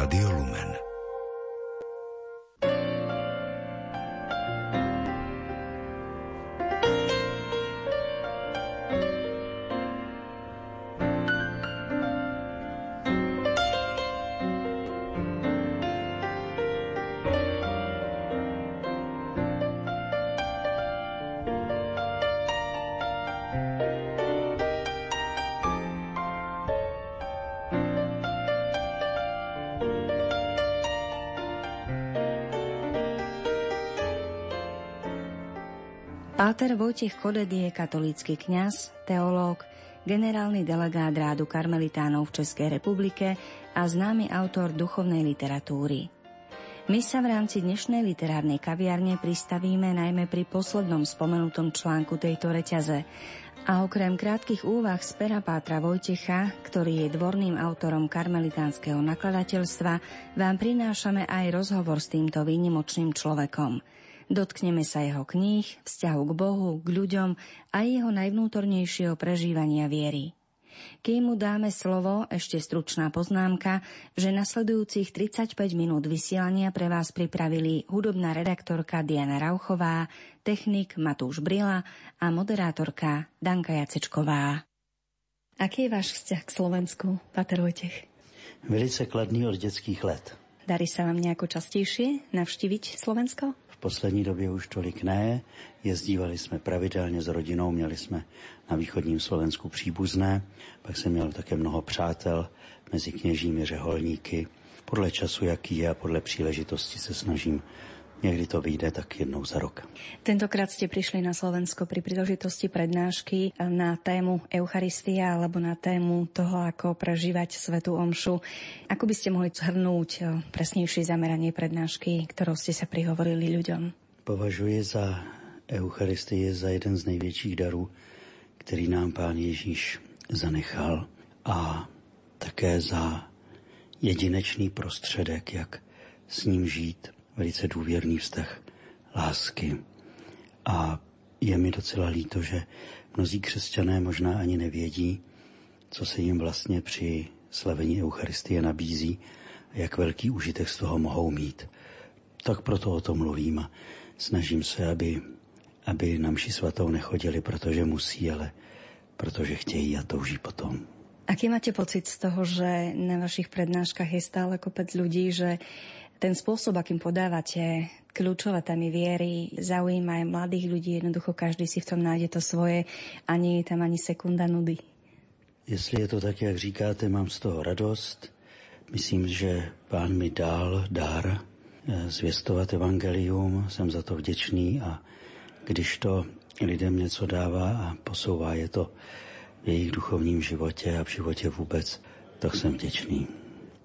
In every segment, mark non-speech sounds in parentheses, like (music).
Rádio Lumen. Páter Vojtech Kodet je katolícky kňaz, teológ, generálny delegát rádu karmelitánov v Českej republike a známy autor duchovnej literatúry. My sa v rámci dnešnej literárnej kaviarne pristavíme najmä pri poslednom spomenutom článku tejto reťaze a okrem krátkých úvah z pera Pátra Vojtecha, ktorý je dvorným autorom karmelitánskeho nakladateľstva, vám prinášame aj rozhovor s týmto výnimočným človekom – Dotkneme sa jeho kníh, vzťahu k Bohu, k ľuďom a jeho najvnútornejšieho prežívania viery. Kým mu dáme slovo, ešte stručná poznámka, že nasledujúcich 35 minút vysielania pre vás pripravili hudobná redaktorka Diana Rauchová, technik Matúš Brila a moderátorka Danka Jacečková. Aký je váš vzťah k Slovensku, Pater Vojtech? Velice kladný od detských let. Darí sa vám nejako častejšie navštíviť Slovensko? Poslední době už tolik ne. Jezdívali jsme pravidelně s rodinou, měli jsme na východním Slovensku příbuzné, pak jsem měl také mnoho přátel mezi kněžími, řeholníky. Podle času, jaký je a podle příležitosti se snažím Niekdy to vyjde tak jednou za rok. Tentokrát ste prišli na Slovensko pri príležitosti prednášky na tému Eucharistia alebo na tému toho, ako prežívať Svetú Omšu. Ako by ste mohli zhrnúť eh, presnejšie zameranie prednášky, ktorou ste sa prihovorili ľuďom? Považuji za Eucharistie za jeden z největších darů, který nám Pán Ježíš zanechal a také za jedinečný prostředek, jak s ním žít velice důvěrný vztah lásky. A je mi docela líto, že mnozí křesťané možná ani nevědí, co se jim vlastně při slavení Eucharistie nabízí a jak velký užitek z toho mohou mít. Tak proto o tom mluvím a snažím se, aby, aby na mši svatou nechodili, protože musí, ale protože chtějí a touží potom. Aký máte pocit z toho, že na vašich prednáškach je stále kopec ľudí, že ten spôsob, akým podávate kľúčové témy viery, zaujíma aj mladých ľudí, jednoducho každý si v tom nájde to svoje a nie je tam ani sekunda nudy. Jestli je to tak, jak říkáte, mám z toho radost. Myslím, že pán mi dal dar eh, zvěstovat evangelium, jsem za to vděčný a když to lidem něco dává a posouvá je to v jejich duchovním životě a v životě vůbec, tak jsem vděčný.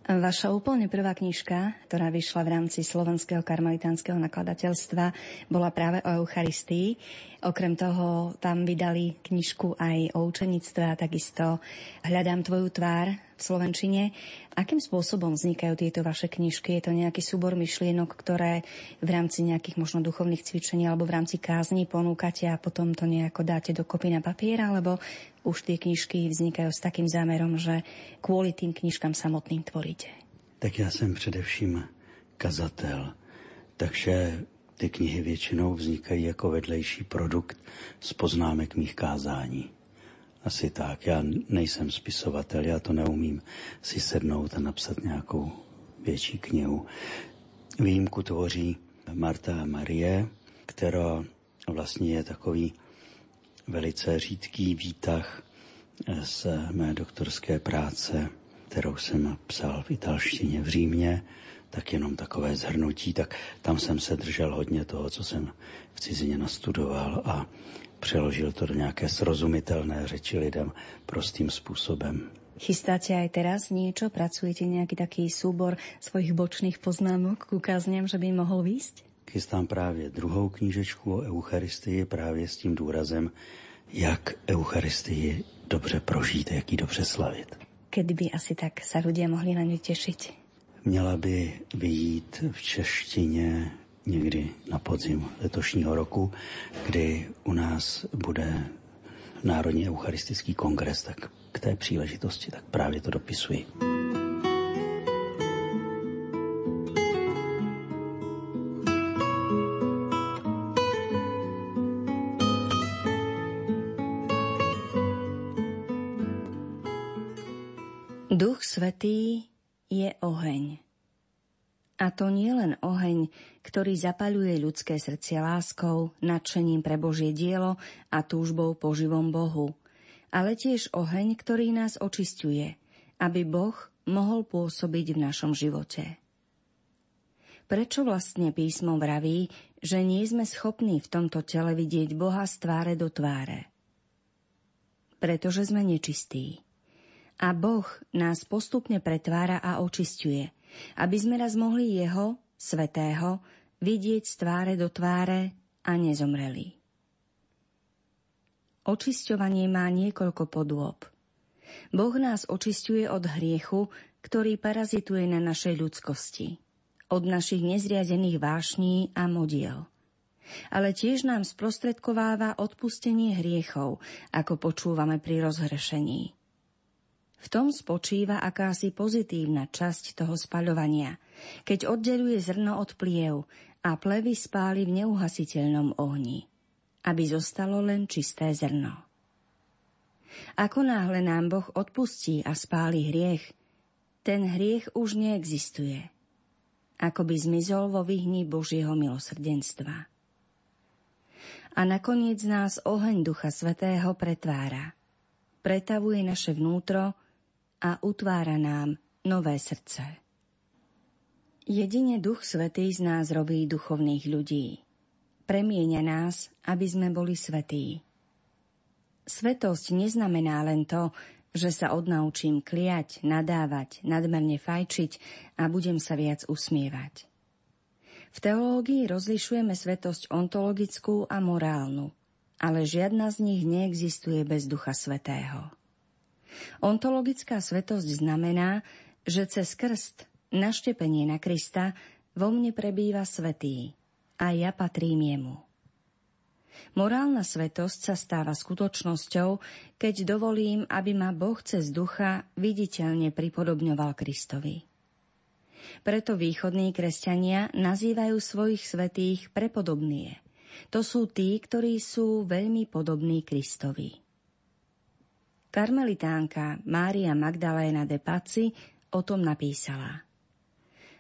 Vaša úplne prvá knižka, ktorá vyšla v rámci Slovenského karmelitánskeho nakladateľstva, bola práve o Eucharistii. Okrem toho tam vydali knižku aj o učenictve a takisto Hľadám tvoju tvár v Slovenčine. Akým spôsobom vznikajú tieto vaše knižky? Je to nejaký súbor myšlienok, ktoré v rámci nejakých možno duchovných cvičení alebo v rámci kázni ponúkate a potom to nejako dáte dokopy na papier, alebo už tie knižky vznikajú s takým zámerom, že kvôli tým knižkám samotným tvoríte? Tak já jsem především kazatel, takže ty knihy většinou vznikají jako vedlejší produkt z poznámek mých kázání. Asi tak. Já nejsem spisovatel, já to neumím si sednout a napsat nějakou větší knihu. Výjimku tvoří Marta a Marie, která vlastně je takový velice řídký výtah z mé doktorské práce, kterou jsem psal v italštině v Římě, tak jenom takové zhrnutí, tak tam jsem se držel hodně toho, co jsem v cizině nastudoval a přeložil to do nějaké srozumitelné řeči lidem prostým způsobem. Chystáte aj teraz niečo? Pracujete nejaký taký súbor svojich bočných poznámok k ukázňam, že by mohol výjsť? Chystám právě druhou knížečku o Eucharistii právě s tím důrazem, jak Eucharistii dobře prožít, jak ji dobře slavit. Kedy by asi tak sa ľudia mohli na ňu tešiť? Měla by vyjít v češtině někdy na podzim letošního roku, kdy u nás bude Národní eucharistický kongres, tak k té příležitosti tak právě to dopisuji. Je oheň. A to nie len oheň, ktorý zapaľuje ľudské srdcia láskou, nadšením pre Božie dielo a túžbou po živom Bohu, ale tiež oheň, ktorý nás očistuje, aby Boh mohol pôsobiť v našom živote. Prečo vlastne písmo vraví, že nie sme schopní v tomto tele vidieť Boha z tváre do tváre? Pretože sme nečistí a Boh nás postupne pretvára a očistuje, aby sme raz mohli Jeho, Svetého, vidieť z tváre do tváre a nezomreli. Očisťovanie má niekoľko podôb. Boh nás očistuje od hriechu, ktorý parazituje na našej ľudskosti, od našich nezriadených vášní a modiel. Ale tiež nám sprostredkováva odpustenie hriechov, ako počúvame pri rozhrešení. V tom spočíva akási pozitívna časť toho spaľovania, keď oddeluje zrno od pliev a plevy spáli v neuhasiteľnom ohni, aby zostalo len čisté zrno. Ako náhle nám Boh odpustí a spáli hriech, ten hriech už neexistuje. Ako by zmizol vo vyhni Božieho milosrdenstva. A nakoniec nás oheň Ducha Svetého pretvára. Pretavuje naše vnútro a utvára nám nové srdce. Jedine Duch Svetý z nás robí duchovných ľudí. Premieňa nás, aby sme boli svetí. Svetosť neznamená len to, že sa odnaučím kliať, nadávať, nadmerne fajčiť a budem sa viac usmievať. V teológii rozlišujeme svetosť ontologickú a morálnu, ale žiadna z nich neexistuje bez Ducha Svetého. Ontologická svetosť znamená, že cez krst, naštepenie na Krista, vo mne prebýva svetý a ja patrím jemu. Morálna svetosť sa stáva skutočnosťou, keď dovolím, aby ma Boh cez ducha viditeľne pripodobňoval Kristovi. Preto východní kresťania nazývajú svojich svetých prepodobnie. To sú tí, ktorí sú veľmi podobní Kristovi. Karmelitánka Mária Magdaléna de Paci o tom napísala.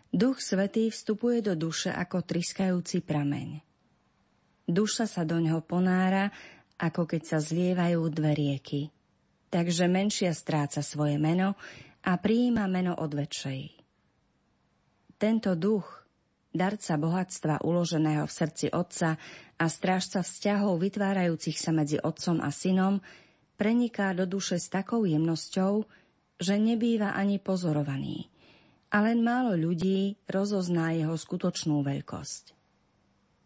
Duch Svetý vstupuje do duše ako triskajúci prameň. Duša sa do ňoho ponára, ako keď sa zlievajú dve rieky. Takže menšia stráca svoje meno a prijíma meno od väčšej. Tento duch, darca bohatstva uloženého v srdci otca a strážca vzťahov vytvárajúcich sa medzi otcom a synom, preniká do duše s takou jemnosťou, že nebýva ani pozorovaný a len málo ľudí rozozná jeho skutočnú veľkosť.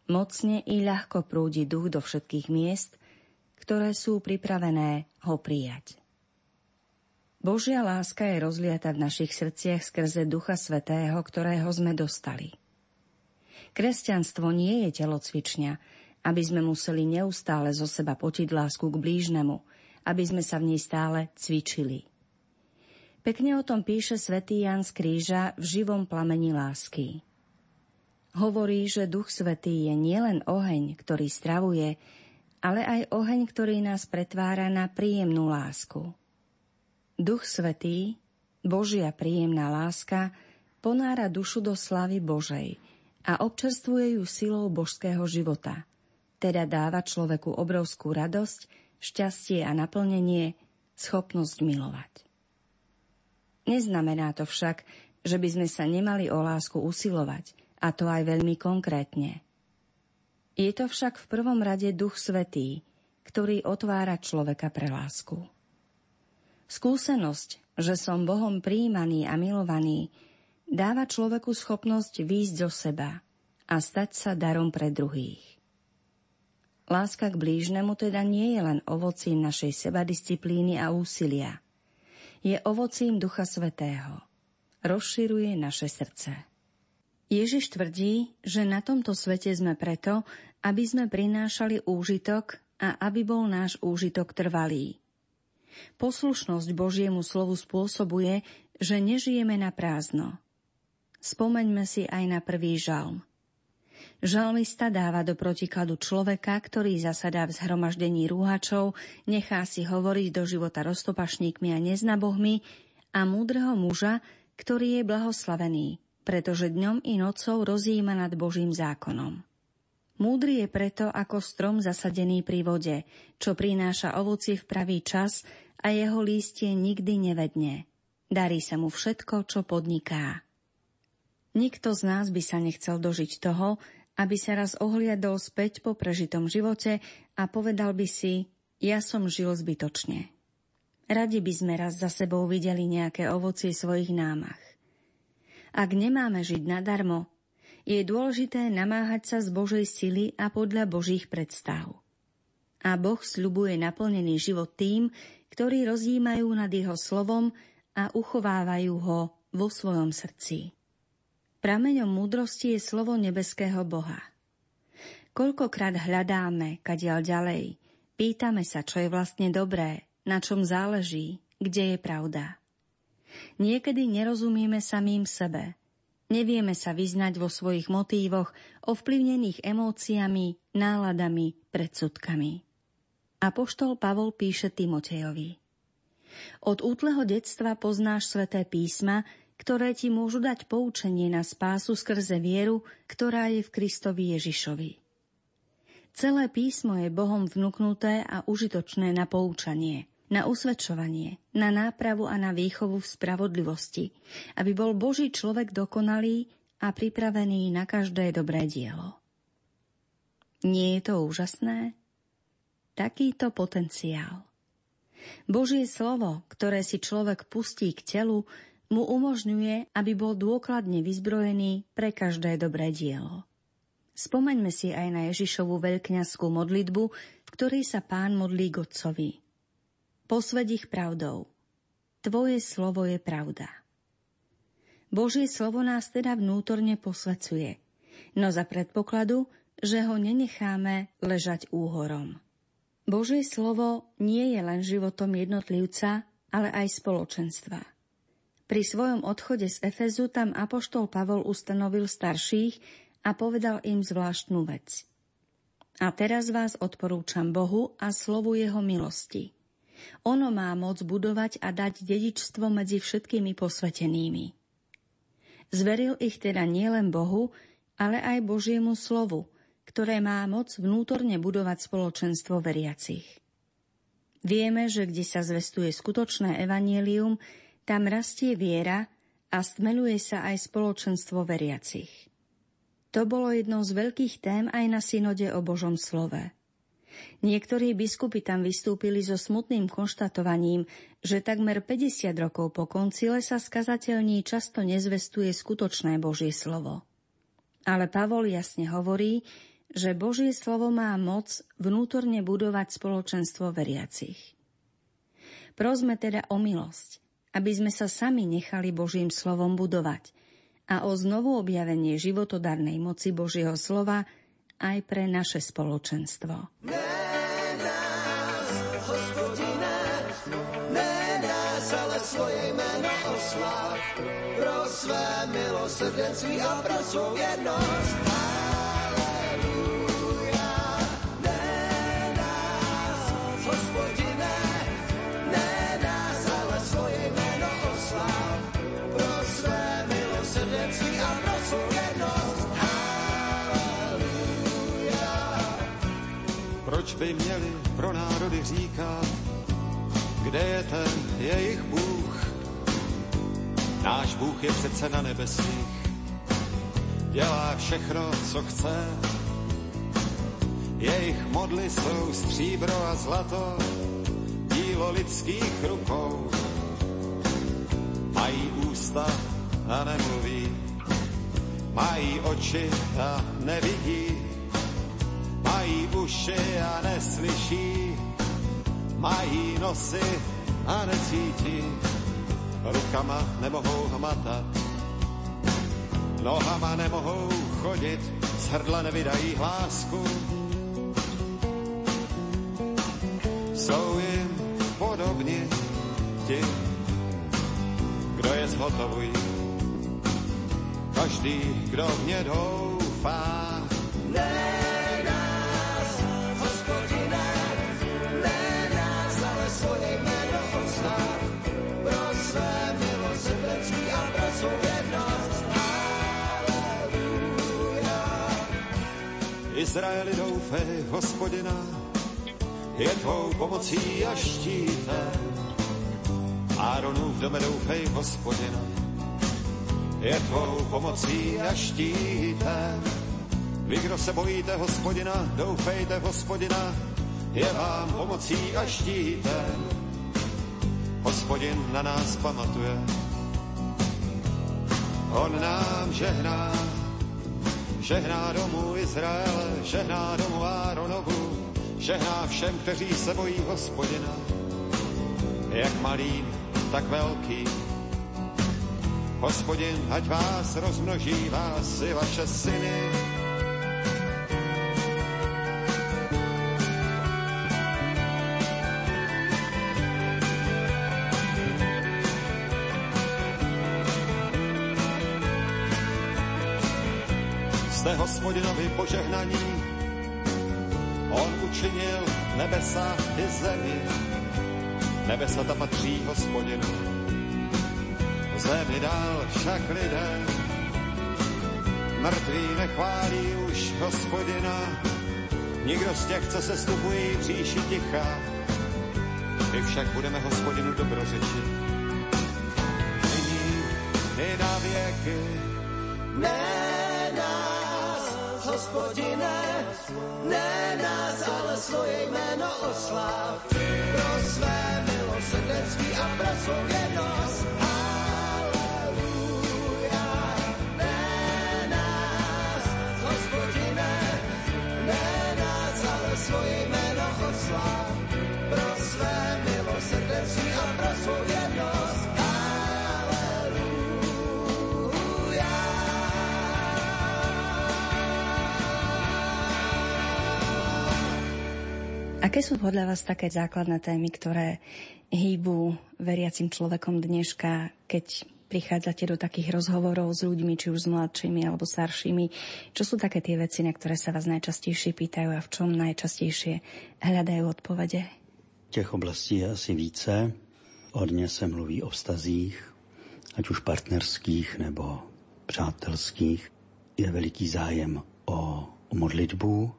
Mocne i ľahko prúdi duch do všetkých miest, ktoré sú pripravené ho prijať. Božia láska je rozliata v našich srdciach skrze Ducha Svetého, ktorého sme dostali. Kresťanstvo nie je telocvičňa, aby sme museli neustále zo seba potiť lásku k blížnemu – aby sme sa v nej stále cvičili. Pekne o tom píše svätý Jan z Kríža v živom plameni lásky. Hovorí, že Duch Svetý je nielen oheň, ktorý stravuje, ale aj oheň, ktorý nás pretvára na príjemnú lásku. Duch Svetý, Božia príjemná láska, ponára dušu do slavy Božej a občerstvuje ju silou božského života, teda dáva človeku obrovskú radosť šťastie a naplnenie, schopnosť milovať. Neznamená to však, že by sme sa nemali o lásku usilovať, a to aj veľmi konkrétne. Je to však v prvom rade Duch Svetý, ktorý otvára človeka pre lásku. Skúsenosť, že som Bohom príjmaný a milovaný, dáva človeku schopnosť výjsť zo seba a stať sa darom pre druhých. Láska k blížnemu teda nie je len ovocím našej sebadisciplíny a úsilia. Je ovocím Ducha Svetého. Rozširuje naše srdce. Ježiš tvrdí, že na tomto svete sme preto, aby sme prinášali úžitok a aby bol náš úžitok trvalý. Poslušnosť Božiemu slovu spôsobuje, že nežijeme na prázdno. Spomeňme si aj na prvý žalm. Žalmista dáva do protikladu človeka, ktorý zasadá v zhromaždení rúhačov, nechá si hovoriť do života roztopašníkmi a neznabohmi a múdreho muža, ktorý je blahoslavený, pretože dňom i nocou rozjíma nad Božím zákonom. Múdry je preto ako strom zasadený pri vode, čo prináša ovocie v pravý čas a jeho lístie nikdy nevedne. Darí sa mu všetko, čo podniká. Nikto z nás by sa nechcel dožiť toho, aby sa raz ohliadol späť po prežitom živote a povedal by si, ja som žil zbytočne. Radi by sme raz za sebou videli nejaké ovocie svojich námach. Ak nemáme žiť nadarmo, je dôležité namáhať sa z Božej sily a podľa Božích predstav. A Boh sľubuje naplnený život tým, ktorí rozjímajú nad jeho slovom a uchovávajú ho vo svojom srdci. Prameňom múdrosti je slovo nebeského Boha. Koľkokrát hľadáme, kadiaľ ďalej, pýtame sa, čo je vlastne dobré, na čom záleží, kde je pravda. Niekedy nerozumieme samým sebe. Nevieme sa vyznať vo svojich motívoch, ovplyvnených emóciami, náladami, predsudkami. Apoštol Pavol píše Timotejovi. Od útleho detstva poznáš sveté písma, ktoré ti môžu dať poučenie na spásu skrze vieru, ktorá je v Kristovi Ježišovi. Celé písmo je Bohom vnúknuté a užitočné na poučanie, na usvedčovanie, na nápravu a na výchovu v spravodlivosti, aby bol Boží človek dokonalý a pripravený na každé dobré dielo. Nie je to úžasné? Takýto potenciál. Božie slovo, ktoré si človek pustí k telu, mu umožňuje, aby bol dôkladne vyzbrojený pre každé dobré dielo. Spomeňme si aj na Ježišovú veľkňazskú modlitbu, v ktorej sa pán modlí k Otcovi. Posved ich pravdou. Tvoje slovo je pravda. Božie slovo nás teda vnútorne posvecuje, no za predpokladu, že ho nenecháme ležať úhorom. Božie slovo nie je len životom jednotlivca, ale aj spoločenstva. Pri svojom odchode z Efezu tam apoštol Pavol ustanovil starších a povedal im zvláštnu vec. A teraz vás odporúčam Bohu a slovu jeho milosti. Ono má moc budovať a dať dedičstvo medzi všetkými posvetenými. Zveril ich teda nielen Bohu, ale aj Božiemu slovu, ktoré má moc vnútorne budovať spoločenstvo veriacich. Vieme, že kde sa zvestuje skutočné evanielium, tam rastie viera a stmeluje sa aj spoločenstvo veriacich. To bolo jednou z veľkých tém aj na synode o Božom slove. Niektorí biskupy tam vystúpili so smutným konštatovaním, že takmer 50 rokov po koncile sa skazateľní často nezvestuje skutočné Božie slovo. Ale Pavol jasne hovorí, že Božie slovo má moc vnútorne budovať spoločenstvo veriacich. Prosme teda o milosť, aby sme sa sami nechali Božím slovom budovať a o znovu objavenie životodarnej moci Božieho slova aj pre naše spoločenstvo. Ne nás, hospodine, pro své milosrdenství a pro svou jednosť. By měli pro národy říkat, kde je ten jejich Bůh. Náš Bůh je přece na nebesích, dělá všechno, co chce. Jejich modly jsou stříbro a zlato, dílo lidských rukou. Mají ústa a nemluví, mají oči a nevidí, uši a neslyší, mají nosy a necítí, rukama nemohou hmatat, nohama nemohou chodit, z hrdla nevydají hlásku. Jsou jim podobni ti, kdo je zhotovují. Každý, kdo v ně doufá, Izraeli doufej, hospodina, je tvou pomocí a štítem. Áronův dome doufej, hospodina, je tvou pomocí a štítem. Vy, kdo se bojíte hospodina, doufejte v hospodina, je vám pomocí a štítem. Hospodin na nás pamatuje, on nám žehná, žehná domu Izraele, žehná domu Áronovu, žehná všem, kteří se bojí hospodina, jak malým, tak velký. Hospodin, ať vás rozmnoží, vás i vaše syny, hospodinovi požehnaní. On učinil nebesa i zemi. Nebesa ta patří hospodinu. Zemi dal však lidé. Mrtví nechválí už hospodina. Nikdo z těch, co se stupují v říši ticha. My však budeme hospodinu dobrořečit. Nyní i na věky. Ne hospodine, ne nás, ale svoje jméno oslav. Pro své milosrdenství a ale svoje jméno oslav. Pro své milosrdenství a pro svou věrnost. Aké sú podľa vás také základné témy, ktoré hýbu veriacim človekom dneška, keď prichádzate do takých rozhovorov s ľuďmi, či už s mladšími alebo staršími? Čo sú také tie veci, na ktoré sa vás najčastejšie pýtajú a v čom najčastejšie hľadajú odpovede? Těch oblastí je asi více. Hodně se mluví o vztazích, ať už partnerských nebo přátelských. Je veliký zájem o, modlitbu.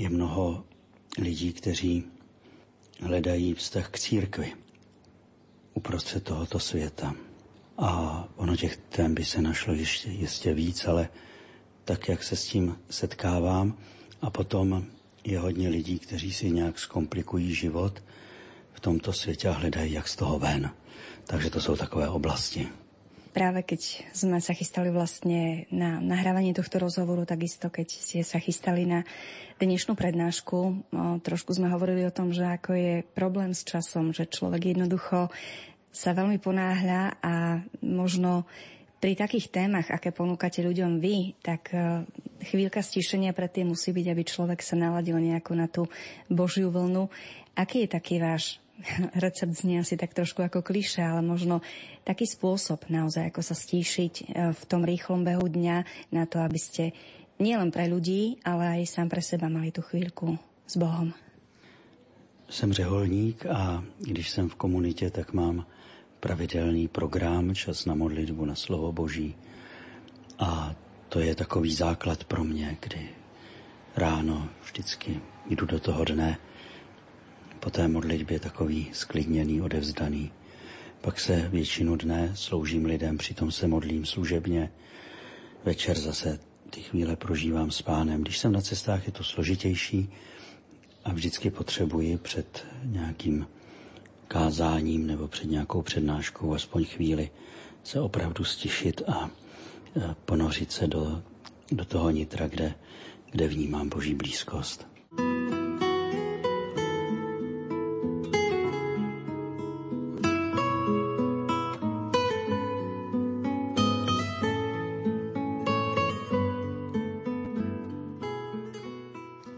Je mnoho lidí, kteří hledají vztah k církvi uprostřed tohoto světa. A ono těch tém by se našlo ještě jistě víc, ale tak, jak se s tím setkávám a potom je hodně lidí, kteří si nějak zkomplikují život v tomto světě a hledají, jak z toho ven. Takže to jsou takové oblasti práve keď sme sa chystali vlastne na nahrávanie tohto rozhovoru, takisto keď ste sa chystali na dnešnú prednášku, trošku sme hovorili o tom, že ako je problém s časom, že človek jednoducho sa veľmi ponáhľa a možno pri takých témach, aké ponúkate ľuďom vy, tak e, chvíľka stíšenia predtým musí byť, aby človek sa naladil nejako na tú Božiu vlnu. Aký je taký váš (laughs) recept znie asi tak trošku ako kliše, ale možno taký spôsob naozaj, ako sa stíšiť e, v tom rýchlom behu dňa na to, aby ste nielen pre ľudí, ale aj sám pre seba mali tú chvíľku s Bohom. Jsem řeholník a když jsem v komunitě, tak mám pravidelný program Čas na modlitbu na slovo Boží. A to je takový základ pro mě, kdy ráno vždycky jdu do toho dne po té modlitbě takový sklidněný, odevzdaný. Pak se většinu dne sloužím lidem, přitom se modlím služebně. Večer zase ty chvíle prožívám s pánem. Když jsem na cestách, je to složitější a vždycky potřebuji před nějakým kázáním nebo před nějakou přednáškou aspoň chvíli se opravdu stišit a ponořit se do, do toho nitra, kde, kde vnímám Boží blízkost.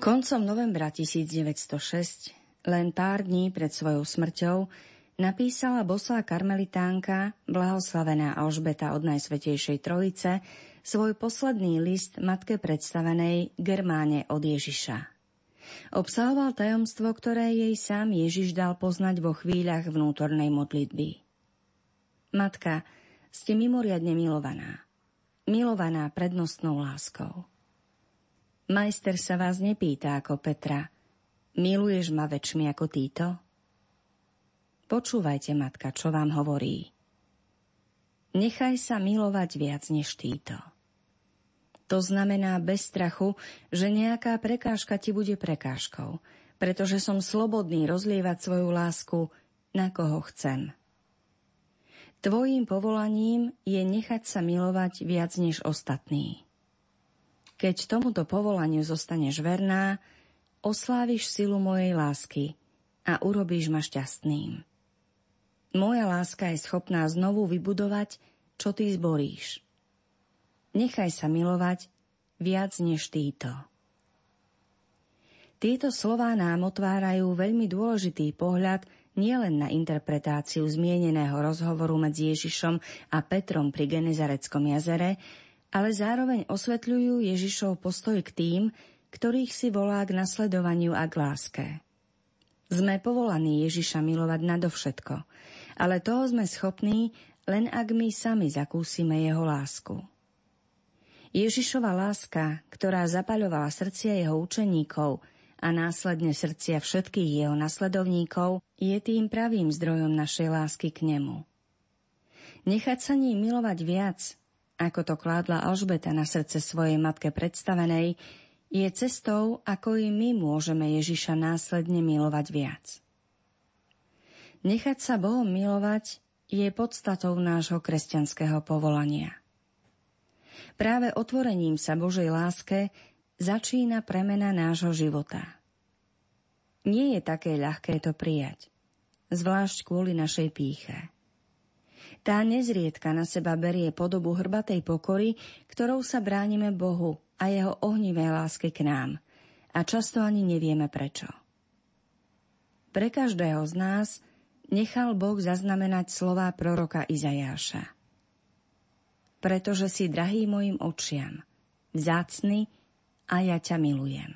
Koncom novembra 1906, len pár dní pred svojou smrťou, napísala bosá karmelitánka, blahoslavená Alžbeta od Najsvetejšej Trojice, svoj posledný list matke predstavenej Germáne od Ježiša. Obsahoval tajomstvo, ktoré jej sám Ježiš dal poznať vo chvíľach vnútornej modlitby. Matka, ste mimoriadne milovaná. Milovaná prednostnou láskou. Majster sa vás nepýta ako Petra. Miluješ ma väčšmi ako títo? Počúvajte, matka, čo vám hovorí. Nechaj sa milovať viac než títo. To znamená bez strachu, že nejaká prekážka ti bude prekážkou, pretože som slobodný rozlievať svoju lásku na koho chcem. Tvojím povolaním je nechať sa milovať viac než ostatní. Keď tomuto povolaniu zostaneš verná, osláviš silu mojej lásky a urobíš ma šťastným. Moja láska je schopná znovu vybudovať, čo ty zboríš. Nechaj sa milovať viac než títo. Tieto slová nám otvárajú veľmi dôležitý pohľad nielen na interpretáciu zmieneného rozhovoru medzi Ježišom a Petrom pri Genezareckom jazere, ale zároveň osvetľujú Ježišov postoj k tým, ktorých si volá k nasledovaniu a k láske. Sme povolaní Ježiša milovať nadovšetko, ale toho sme schopní, len ak my sami zakúsime jeho lásku. Ježišova láska, ktorá zapaľovala srdcia jeho učeníkov, a následne srdcia všetkých jeho nasledovníkov, je tým pravým zdrojom našej lásky k nemu. Nechať sa ním milovať viac, ako to kládla Alžbeta na srdce svojej matke predstavenej, je cestou, ako i my môžeme Ježiša následne milovať viac. Nechať sa Bohom milovať je podstatou nášho kresťanského povolania. Práve otvorením sa Božej láske začína premena nášho života. Nie je také ľahké to prijať, zvlášť kvôli našej píche. Tá nezriedka na seba berie podobu hrbatej pokory, ktorou sa bránime Bohu a jeho ohnivé lásky k nám. A často ani nevieme prečo. Pre každého z nás nechal Boh zaznamenať slová proroka Izajáša. Pretože si drahý mojim očiam, vzácny a ja ťa milujem.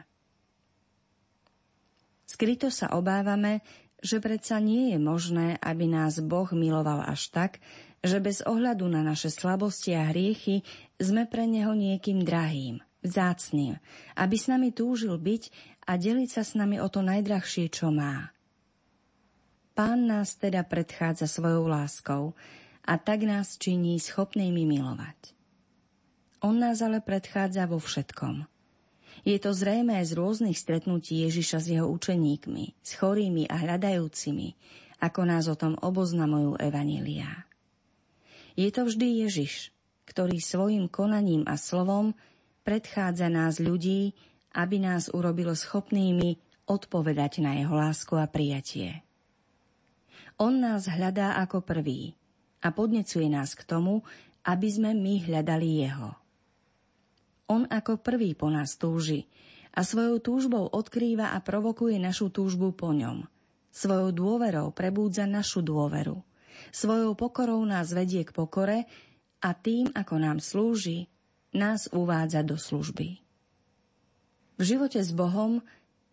Skryto sa obávame, že predsa nie je možné, aby nás Boh miloval až tak, že bez ohľadu na naše slabosti a hriechy sme pre Neho niekým drahým, vzácným, aby s nami túžil byť a deliť sa s nami o to najdrahšie, čo má. Pán nás teda predchádza svojou láskou a tak nás činí schopnými milovať. On nás ale predchádza vo všetkom – je to zrejmé z rôznych stretnutí Ježiša s jeho učeníkmi, s chorými a hľadajúcimi, ako nás o tom oboznamujú Evanília. Je to vždy Ježiš, ktorý svojim konaním a slovom predchádza nás ľudí, aby nás urobil schopnými odpovedať na jeho lásku a prijatie. On nás hľadá ako prvý a podnecuje nás k tomu, aby sme my hľadali jeho. On ako prvý po nás túži a svojou túžbou odkrýva a provokuje našu túžbu po ňom. Svojou dôverou prebúdza našu dôveru. Svojou pokorou nás vedie k pokore a tým, ako nám slúži, nás uvádza do služby. V živote s Bohom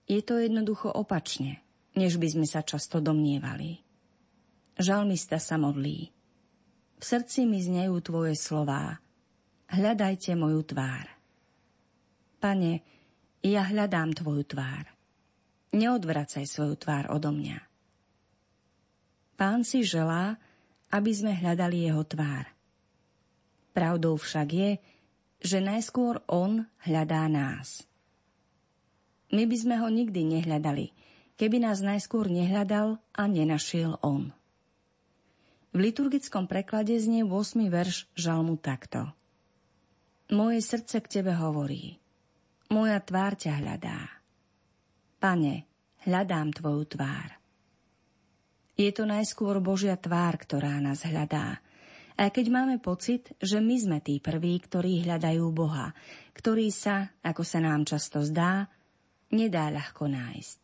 je to jednoducho opačne, než by sme sa často domnievali. Žalmista sa modlí. V srdci mi znejú tvoje slová. Hľadajte moju tvár. Pane, ja hľadám Tvoju tvár. Neodvracaj svoju tvár odo mňa. Pán si želá, aby sme hľadali jeho tvár. Pravdou však je, že najskôr on hľadá nás. My by sme ho nikdy nehľadali, keby nás najskôr nehľadal a nenašiel on. V liturgickom preklade znie 8. verš žalmu takto. Moje srdce k tebe hovorí. Moja tvár ťa hľadá. Pane, hľadám Tvoju tvár. Je to najskôr Božia tvár, ktorá nás hľadá. A keď máme pocit, že my sme tí prví, ktorí hľadajú Boha, ktorý sa, ako sa nám často zdá, nedá ľahko nájsť.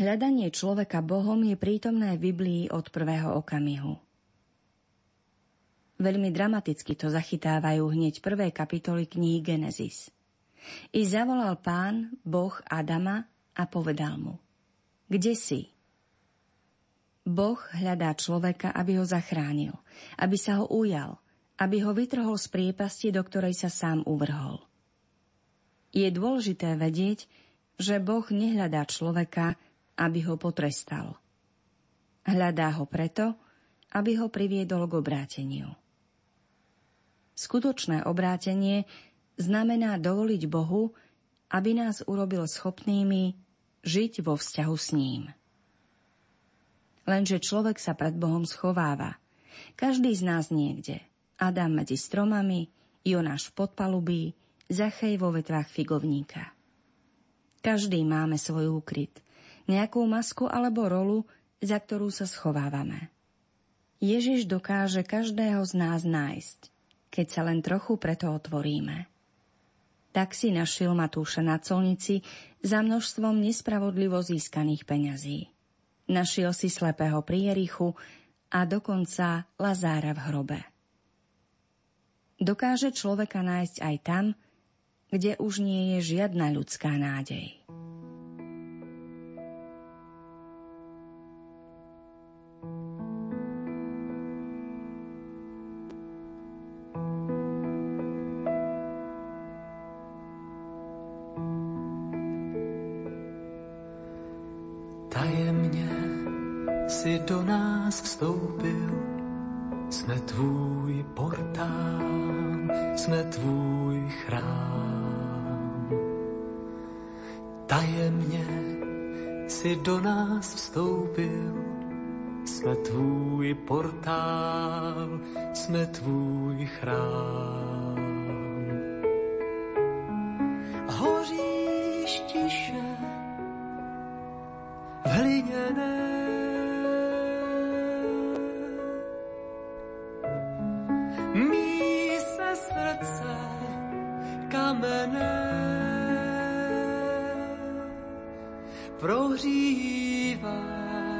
Hľadanie človeka Bohom je prítomné v Biblii od prvého okamihu. Veľmi dramaticky to zachytávajú hneď prvé kapitoly knihy Genesis. I zavolal pán, Boh Adama a povedal mu, kde si? Boh hľadá človeka, aby ho zachránil, aby sa ho ujal, aby ho vytrhol z priepasti, do ktorej sa sám uvrhol. Je dôležité vedieť, že Boh nehľadá človeka, aby ho potrestal. Hľadá ho preto, aby ho priviedol k obráteniu. Skutočné obrátenie znamená dovoliť Bohu, aby nás urobil schopnými žiť vo vzťahu s ním. Lenže človek sa pred Bohom schováva. Každý z nás niekde. Adam medzi stromami, Jonáš v podpalubí, Zachej vo vetvách figovníka. Každý máme svoj úkryt, nejakú masku alebo rolu, za ktorú sa schovávame. Ježiš dokáže každého z nás nájsť, keď sa len trochu preto otvoríme. Tak si našil Matúša na colnici za množstvom nespravodlivo získaných peňazí. Našiel si slepého pri Jerichu a dokonca Lazára v hrobe. Dokáže človeka nájsť aj tam, kde už nie je žiadna ľudská nádej. Nás vstoupil, jsme tvůj portál, jsme tvůj chrám tajemně si do nás vstoupil. Jsme tvůj portál, jsme tvůj chrám. Prohříváš.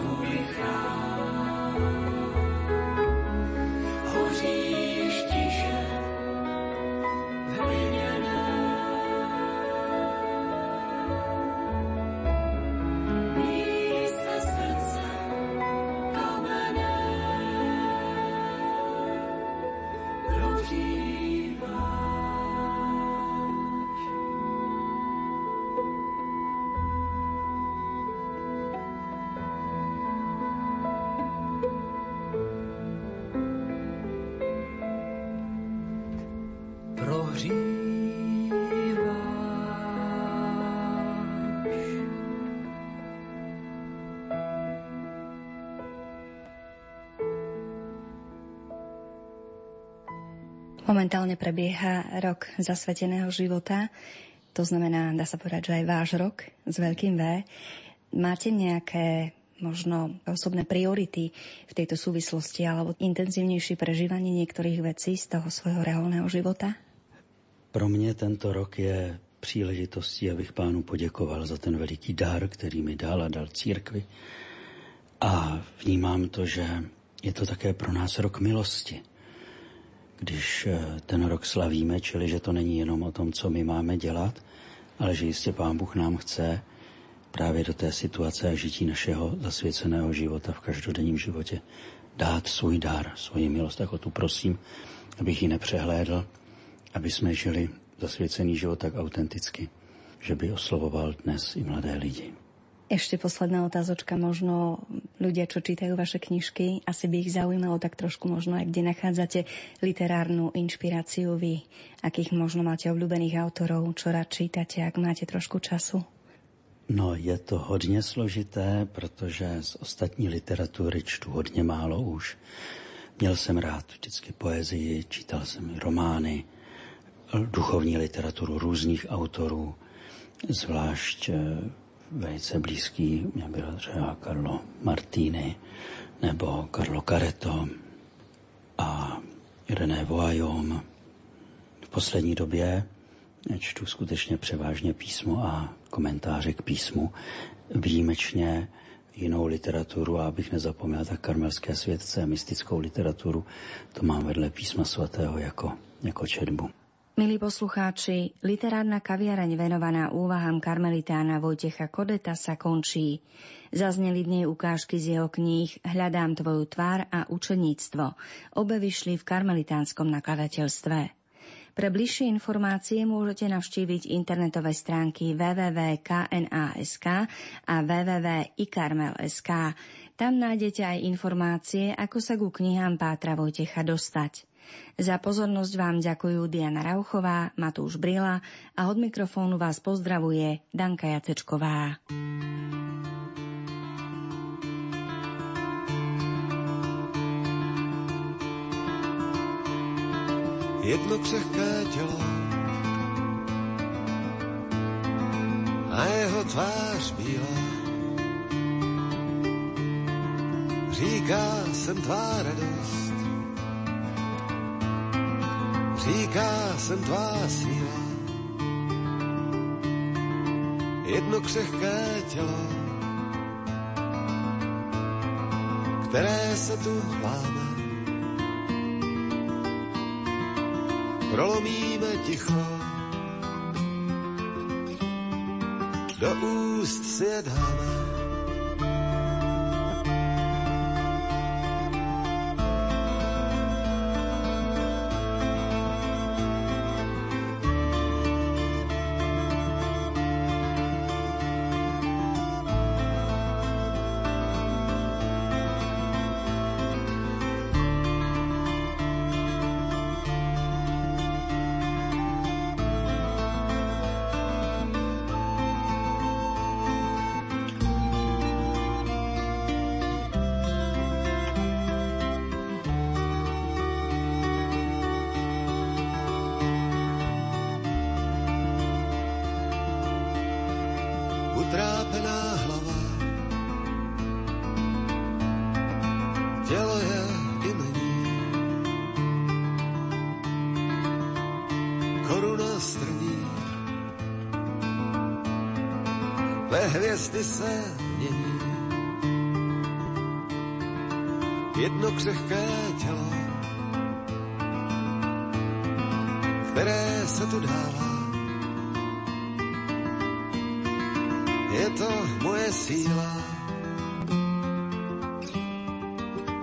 tvoj chrám. Momentálne prebieha rok zasveteného života. To znamená, dá sa povedať, že aj váš rok s veľkým V. Máte nejaké možno osobné priority v tejto súvislosti alebo intenzívnejšie prežívanie niektorých vecí z toho svojho reálneho života? Pro mě tento rok je příležitostí, abych pánu poděkoval za ten veliký dar, který mi dal a dal církvi. A vnímám to, že je to také pro nás rok milosti když eh, ten rok slavíme, čili že to není jenom o tom, co my máme dělat, ale že jistě Pán Bůh nám chce právě do té situace a žití našeho zasvěceného života v každodenním životě dát svůj dar, svoji milost. Tak o tu prosím, abych ji nepřehlédl, aby jsme žili zasvěcený život tak autenticky, že by oslovoval dnes i mladé lidi. Ešte posledná otázočka, možno ľudia, čo čítajú vaše knižky, asi by ich zaujímalo tak trošku možno aj kde nachádzate literárnu inšpiráciu vy, akých možno máte obľúbených autorov, čo rád čítate, ak máte trošku času. No, je to hodně složité, protože z ostatní literatury čtu hodně málo už. Měl jsem rád vždycky poezii, čítal jsem romány, duchovní literaturu různých autorů, zvlášť eh, velice blízký mě byl třeba Carlo Martini nebo Carlo Careto a René Voajom. V poslední době čtu skutečně převážně písmo a komentáře k písmu, výjimečně jinou literaturu a abych nezapomněl tak karmelské světce, mystickou literaturu, to mám vedle písma svatého jako, jako četbu. Milí poslucháči, literárna kaviareň venovaná úvahám karmelitána Vojtecha Kodeta sa končí. Zazneli v nej ukážky z jeho kníh Hľadám tvoju tvár a učeníctvo. Obe vyšli v karmelitánskom nakladateľstve. Pre bližšie informácie môžete navštíviť internetové stránky www.kna.sk a www.ikarmel.sk. Tam nájdete aj informácie, ako sa ku knihám Pátra Vojtecha dostať. Za pozornosť vám ďakujú Diana Rauchová, Matúš Brila a od mikrofónu vás pozdravuje Danka Jacečková. Jedno křehké tělo a jeho tvář bílá. Říká jsem tvá radost, říká jsem tvá síla. Jedno křehké tělo, které se tu láme. Prolomíme ticho, do úst si je dáme. Hvězdy se mění. Jedno křehké tělo, které se tu dává. Je to moje síla,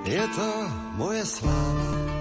je to moje sláva.